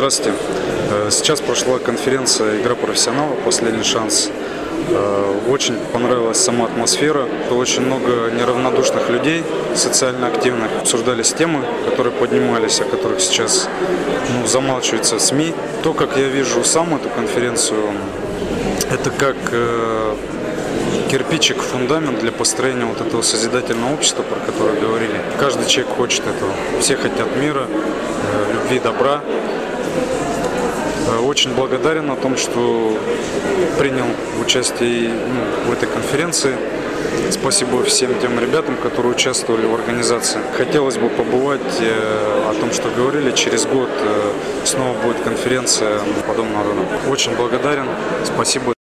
Здравствуйте. Э, Сейчас прошла конференция «Игра профессионала. Последний шанс». Э, Очень понравилась сама атмосфера. Очень много неравнодушных людей, социально активных. Обсуждались темы, которые поднимались, о которых сейчас ну, замалчиваются в СМИ. То, как я вижу сам эту конференцию, это как э, кирпичик, фундамент для построения вот этого созидательного общества, про которое говорили. Каждый человек хочет этого. Все хотят мира, любви, добра. Э, Очень благодарен о том, что принял участие ну, в этой конференции. Спасибо всем тем ребятам, которые участвовали в организации. Хотелось бы побывать э, о том, что говорили. Через год э, снова будет конференция подобного рода. Очень благодарен. Спасибо.